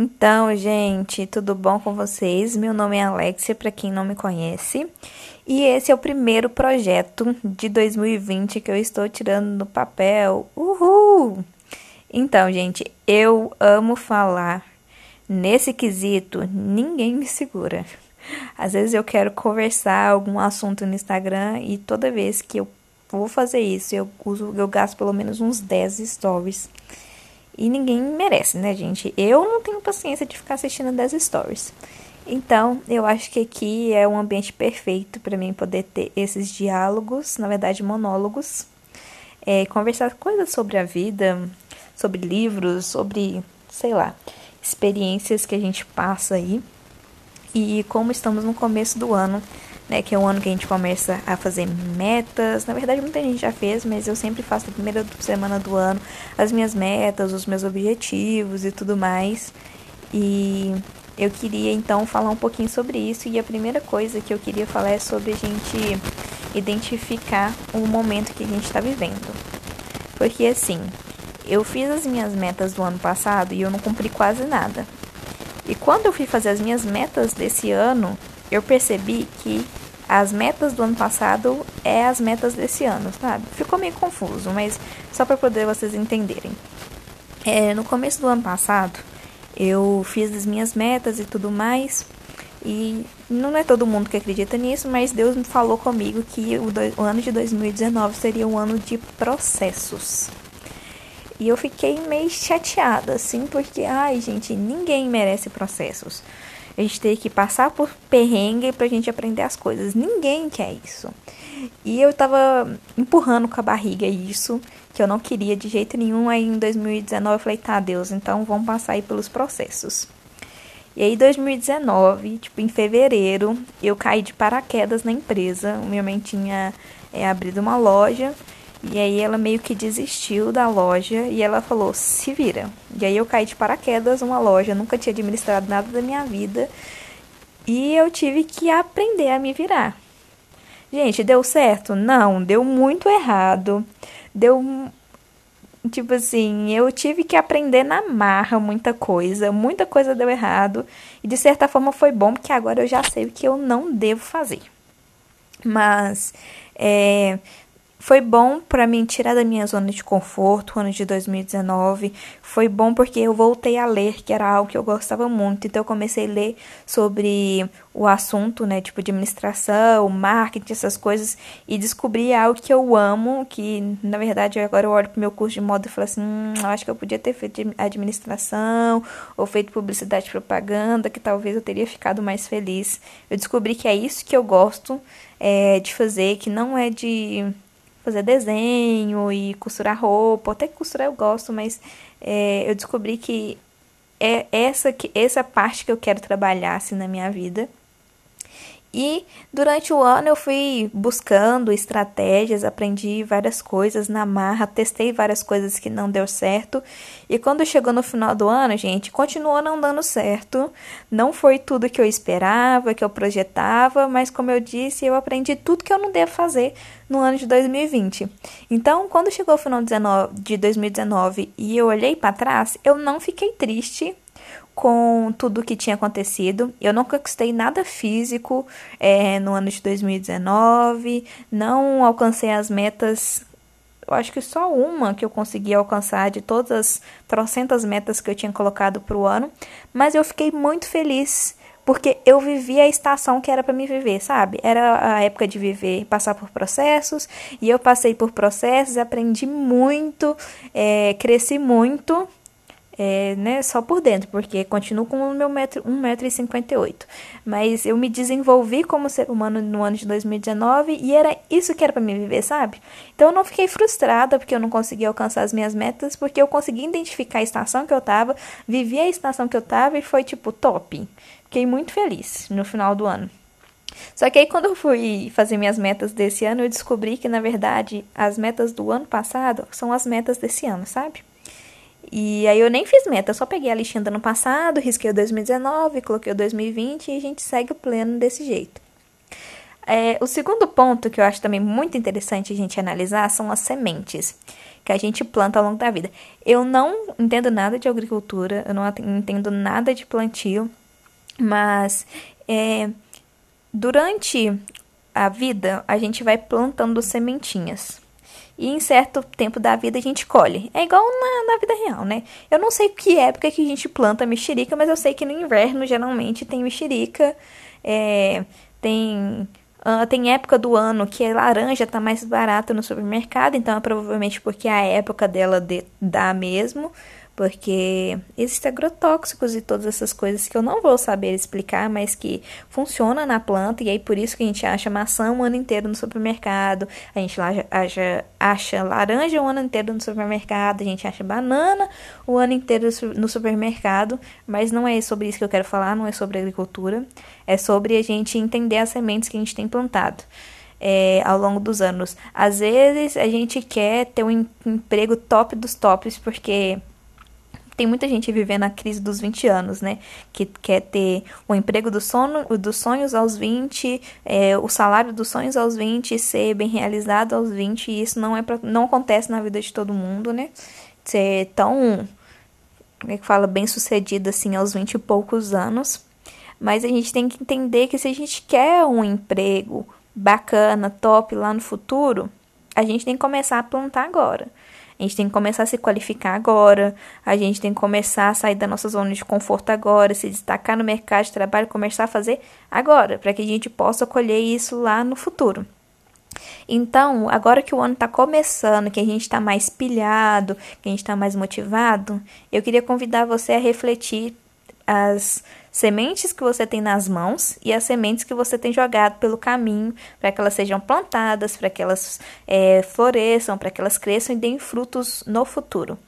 Então, gente, tudo bom com vocês? Meu nome é Alexia, para quem não me conhece, e esse é o primeiro projeto de 2020 que eu estou tirando no papel. Uhul! Então, gente, eu amo falar. Nesse quesito, ninguém me segura. Às vezes eu quero conversar algum assunto no Instagram e toda vez que eu vou fazer isso, eu uso, eu gasto pelo menos uns 10 stories. E ninguém merece, né, gente? Eu não tenho paciência de ficar assistindo 10 stories. Então, eu acho que aqui é um ambiente perfeito para mim poder ter esses diálogos, na verdade, monólogos, é, conversar coisas sobre a vida, sobre livros, sobre, sei lá, experiências que a gente passa aí. E como estamos no começo do ano, né, que é o ano que a gente começa a fazer metas. Na verdade, muita gente já fez, mas eu sempre faço na primeira semana do ano as minhas metas, os meus objetivos e tudo mais. E eu queria então falar um pouquinho sobre isso. E a primeira coisa que eu queria falar é sobre a gente identificar o momento que a gente está vivendo. Porque assim, eu fiz as minhas metas do ano passado e eu não cumpri quase nada. E quando eu fui fazer as minhas metas desse ano, eu percebi que as metas do ano passado é as metas desse ano, sabe? Ficou meio confuso, mas só para poder vocês entenderem. É, no começo do ano passado, eu fiz as minhas metas e tudo mais, e não é todo mundo que acredita nisso, mas Deus me falou comigo que o, do, o ano de 2019 seria um ano de processos. E eu fiquei meio chateada, assim, porque, ai, gente, ninguém merece processos. A gente tem que passar por perrengue pra gente aprender as coisas. Ninguém quer isso. E eu tava empurrando com a barriga isso, que eu não queria de jeito nenhum. Aí em 2019 eu falei, tá, Deus, então vamos passar aí pelos processos. E aí, 2019, tipo, em fevereiro, eu caí de paraquedas na empresa. Minha mãe tinha é, abrido uma loja e aí ela meio que desistiu da loja e ela falou: "Se vira". E aí eu caí de paraquedas numa loja, nunca tinha administrado nada da minha vida e eu tive que aprender a me virar. Gente, deu certo? Não, deu muito errado. Deu tipo assim, eu tive que aprender na marra muita coisa, muita coisa deu errado e de certa forma foi bom porque agora eu já sei o que eu não devo fazer. Mas é, foi bom para mim tirar da minha zona de conforto o ano de 2019. Foi bom porque eu voltei a ler, que era algo que eu gostava muito. Então eu comecei a ler sobre o assunto, né, tipo administração, marketing, essas coisas e descobri algo que eu amo, que na verdade agora eu olho pro meu curso de moda e falo assim, hum, acho que eu podia ter feito administração ou feito publicidade e propaganda, que talvez eu teria ficado mais feliz. Eu descobri que é isso que eu gosto é, de fazer, que não é de fazer desenho e costurar roupa. Até costurar eu gosto, mas é, eu descobri que é essa, que, essa parte que eu quero trabalhar assim, na minha vida. E durante o ano eu fui buscando estratégias, aprendi várias coisas na marra, testei várias coisas que não deu certo. E quando chegou no final do ano, gente, continuou não dando certo. Não foi tudo que eu esperava, que eu projetava, mas como eu disse, eu aprendi tudo que eu não devo fazer no ano de 2020. Então, quando chegou o final de 2019 e eu olhei para trás, eu não fiquei triste com tudo o que tinha acontecido. Eu não conquistei nada físico é, no ano de 2019, não alcancei as metas. Eu acho que só uma que eu consegui alcançar de todas as trocentas metas que eu tinha colocado para o ano, mas eu fiquei muito feliz porque eu vivi a estação que era para me viver, sabe? Era a época de viver, passar por processos, e eu passei por processos, aprendi muito, é, cresci muito, é, né, só por dentro, porque continuo com o meu metro, 1,58m. Mas eu me desenvolvi como ser humano no ano de 2019 e era isso que era para me viver, sabe? Então eu não fiquei frustrada porque eu não consegui alcançar as minhas metas, porque eu consegui identificar a estação que eu tava, vivi a estação que eu tava e foi tipo top. Fiquei muito feliz no final do ano. Só que aí quando eu fui fazer minhas metas desse ano, eu descobri que na verdade as metas do ano passado são as metas desse ano, sabe? E aí eu nem fiz meta, eu só peguei a listinha do ano passado, risquei o 2019, coloquei o 2020 e a gente segue o pleno desse jeito. É, o segundo ponto que eu acho também muito interessante a gente analisar são as sementes que a gente planta ao longo da vida. Eu não entendo nada de agricultura, eu não entendo nada de plantio, mas é, durante a vida a gente vai plantando sementinhas. E em certo tempo da vida a gente colhe. É igual na, na vida real, né? Eu não sei que época que a gente planta mexerica, mas eu sei que no inverno geralmente tem mexerica. É, tem Uh, tem época do ano que a laranja tá mais barata no supermercado, então é provavelmente porque a época dela de, dá mesmo porque existem agrotóxicos e todas essas coisas que eu não vou saber explicar, mas que funcionam na planta, e aí por isso que a gente acha maçã o ano inteiro no supermercado, a gente acha, acha laranja o ano inteiro no supermercado, a gente acha banana o ano inteiro no supermercado, mas não é sobre isso que eu quero falar, não é sobre agricultura, é sobre a gente entender as sementes que a gente tem plantado. É, ao longo dos anos. Às vezes a gente quer ter um emprego top dos tops porque tem muita gente vivendo a crise dos 20 anos, né? Que quer ter o emprego do sono, dos sonhos aos 20, é, o salário dos sonhos aos 20, ser bem realizado aos 20, e isso não, é pra, não acontece na vida de todo mundo, né? Ser tão, como é que fala, bem sucedido assim aos 20 e poucos anos. Mas a gente tem que entender que se a gente quer um emprego bacana, top lá no futuro, a gente tem que começar a plantar agora. A gente tem que começar a se qualificar agora, a gente tem que começar a sair da nossa zona de conforto agora, se destacar no mercado de trabalho, começar a fazer agora, para que a gente possa colher isso lá no futuro. Então, agora que o ano está começando, que a gente está mais pilhado, que a gente está mais motivado, eu queria convidar você a refletir as sementes que você tem nas mãos e as sementes que você tem jogado pelo caminho para que elas sejam plantadas, para que elas é, floresçam, para que elas cresçam e deem frutos no futuro.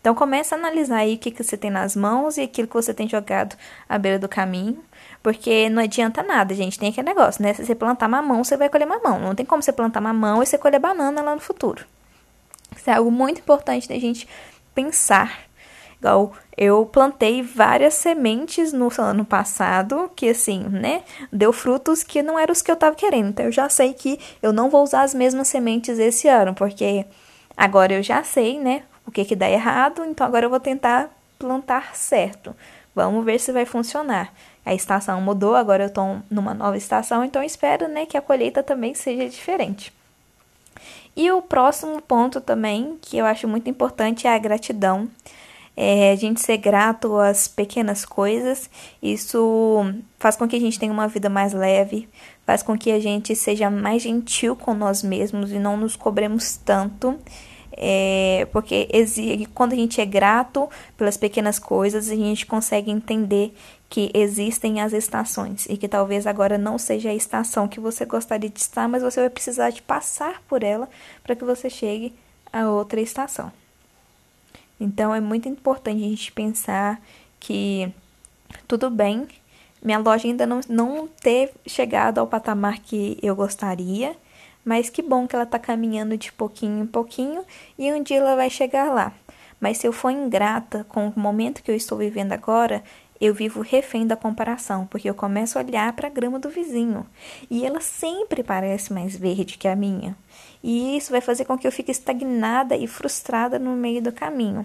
Então comece a analisar aí o que, que você tem nas mãos e aquilo que você tem jogado à beira do caminho, porque não adianta nada, gente, tem aquele negócio, né? Se você plantar mamão, você vai colher mamão. Não tem como você plantar mamão e você colher banana lá no futuro. Isso é algo muito importante da gente pensar Igual eu plantei várias sementes no ano passado, que assim, né, deu frutos que não eram os que eu tava querendo. Então eu já sei que eu não vou usar as mesmas sementes esse ano, porque agora eu já sei, né, o que que dá errado, então agora eu vou tentar plantar certo. Vamos ver se vai funcionar. A estação mudou, agora eu tô numa nova estação, então espero, né, que a colheita também seja diferente. E o próximo ponto também, que eu acho muito importante, é a gratidão é, a gente ser grato às pequenas coisas, isso faz com que a gente tenha uma vida mais leve, faz com que a gente seja mais gentil com nós mesmos e não nos cobremos tanto. É, porque quando a gente é grato pelas pequenas coisas, a gente consegue entender que existem as estações e que talvez agora não seja a estação que você gostaria de estar, mas você vai precisar de passar por ela para que você chegue a outra estação. Então é muito importante a gente pensar que tudo bem, minha loja ainda não, não ter chegado ao patamar que eu gostaria, mas que bom que ela está caminhando de pouquinho em pouquinho e um dia ela vai chegar lá. Mas se eu for ingrata com o momento que eu estou vivendo agora, eu vivo refém da comparação, porque eu começo a olhar para a grama do vizinho e ela sempre parece mais verde que a minha. E isso vai fazer com que eu fique estagnada e frustrada no meio do caminho.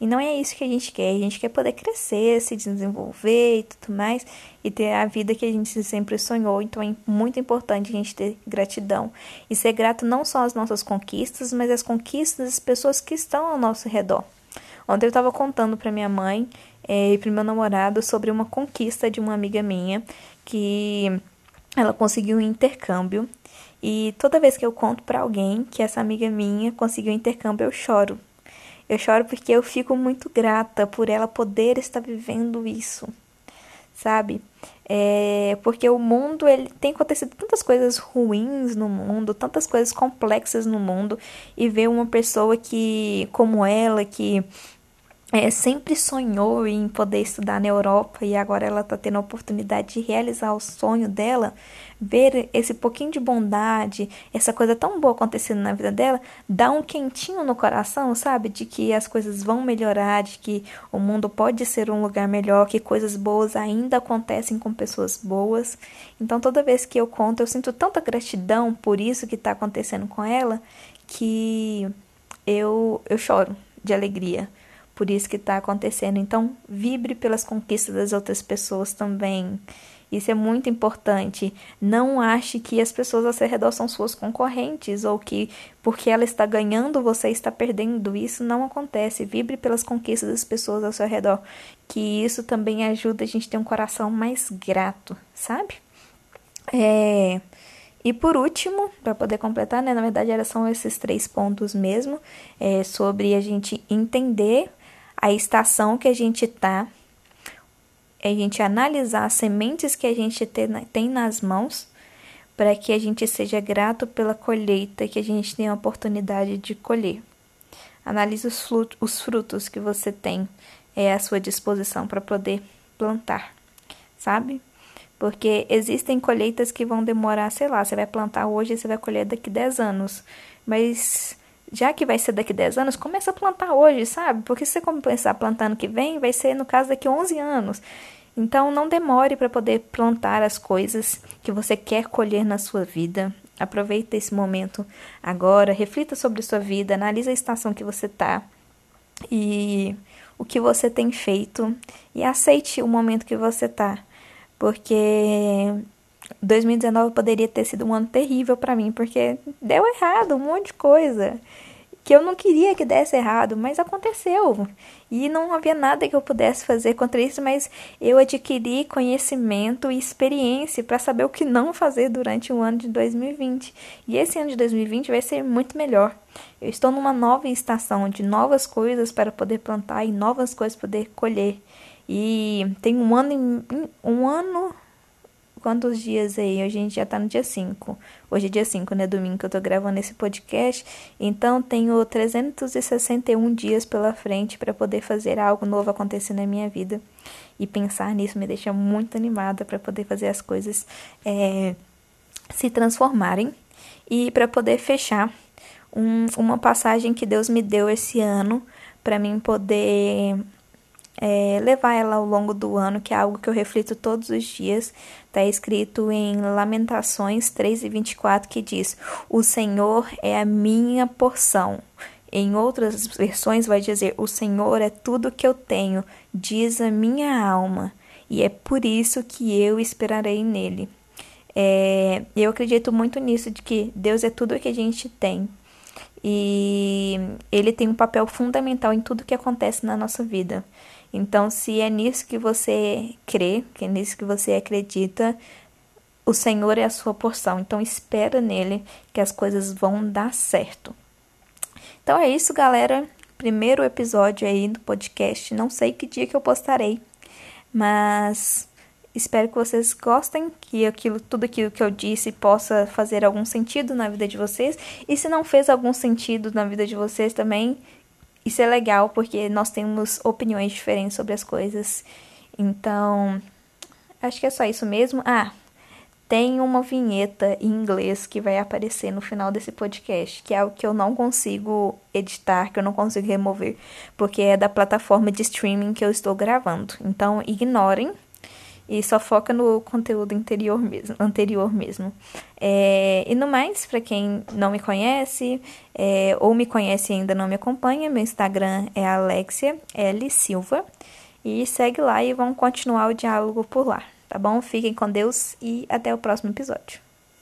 E não é isso que a gente quer. A gente quer poder crescer, se desenvolver e tudo mais, e ter a vida que a gente sempre sonhou. Então é muito importante a gente ter gratidão. E ser grato não só às nossas conquistas, mas às conquistas das pessoas que estão ao nosso redor. Ontem eu estava contando para minha mãe é, e para meu namorado sobre uma conquista de uma amiga minha que ela conseguiu um intercâmbio. E toda vez que eu conto para alguém que essa amiga minha conseguiu um intercâmbio, eu choro. Eu choro porque eu fico muito grata por ela poder estar vivendo isso, sabe? É, porque o mundo ele tem acontecido tantas coisas ruins no mundo, tantas coisas complexas no mundo, e ver uma pessoa que, como ela, que é, sempre sonhou em poder estudar na Europa e agora ela está tendo a oportunidade de realizar o sonho dela, ver esse pouquinho de bondade, essa coisa tão boa acontecendo na vida dela, dá um quentinho no coração, sabe? De que as coisas vão melhorar, de que o mundo pode ser um lugar melhor, que coisas boas ainda acontecem com pessoas boas. Então toda vez que eu conto, eu sinto tanta gratidão por isso que está acontecendo com ela que eu, eu choro de alegria por isso que está acontecendo. Então, vibre pelas conquistas das outras pessoas também. Isso é muito importante. Não ache que as pessoas ao seu redor são suas concorrentes ou que porque ela está ganhando você está perdendo. Isso não acontece. Vibre pelas conquistas das pessoas ao seu redor, que isso também ajuda a gente a ter um coração mais grato, sabe? É... E por último, para poder completar, né, na verdade, eram são esses três pontos mesmo, é, sobre a gente entender a estação que a gente está, é a gente analisar as sementes que a gente tem nas mãos, para que a gente seja grato pela colheita que a gente tem a oportunidade de colher. Analise os, os frutos que você tem é, à sua disposição para poder plantar, sabe? Porque existem colheitas que vão demorar, sei lá, você vai plantar hoje e você vai colher daqui 10 anos. Mas já que vai ser daqui 10 anos, começa a plantar hoje, sabe? Porque se você começar ano que vem, vai ser, no caso, daqui 11 anos. Então, não demore para poder plantar as coisas que você quer colher na sua vida. Aproveita esse momento agora, reflita sobre sua vida, analise a estação que você está e o que você tem feito e aceite o momento que você está, porque 2019 poderia ter sido um ano terrível para mim, porque deu errado um monte de coisa que eu não queria que desse errado, mas aconteceu. E não havia nada que eu pudesse fazer contra isso, mas eu adquiri conhecimento e experiência para saber o que não fazer durante o ano de 2020. E esse ano de 2020 vai ser muito melhor. Eu estou numa nova estação de novas coisas para poder plantar e novas coisas poder colher. E tem um ano, um ano quantos dias aí? A gente já tá no dia 5. Hoje é dia 5, né? Domingo que eu tô gravando esse podcast. Então, tenho 361 dias pela frente para poder fazer algo novo acontecer na minha vida. E pensar nisso me deixa muito animada para poder fazer as coisas é, se transformarem. E para poder fechar um, uma passagem que Deus me deu esse ano para mim poder é, levar ela ao longo do ano, que é algo que eu reflito todos os dias. Está escrito em Lamentações 3 e 24 que diz: O Senhor é a minha porção. Em outras versões vai dizer: O Senhor é tudo que eu tenho, diz a minha alma, e é por isso que eu esperarei nele. É, eu acredito muito nisso, de que Deus é tudo que a gente tem. E ele tem um papel fundamental em tudo que acontece na nossa vida. Então, se é nisso que você crê, que é nisso que você acredita, o Senhor é a sua porção. Então, espera nele que as coisas vão dar certo. Então é isso, galera. Primeiro episódio aí do podcast. Não sei que dia que eu postarei, mas espero que vocês gostem, que aquilo, tudo aquilo que eu disse possa fazer algum sentido na vida de vocês. E se não fez algum sentido na vida de vocês também, isso é legal porque nós temos opiniões diferentes sobre as coisas. Então, acho que é só isso mesmo. Ah, tem uma vinheta em inglês que vai aparecer no final desse podcast, que é algo que eu não consigo editar, que eu não consigo remover, porque é da plataforma de streaming que eu estou gravando. Então, ignorem e só foca no conteúdo interior mesmo, anterior mesmo. É, e no mais, para quem não me conhece é, ou me conhece e ainda não me acompanha, meu Instagram é Alexia L Silva e segue lá e vamos continuar o diálogo por lá, tá bom? Fiquem com Deus e até o próximo episódio.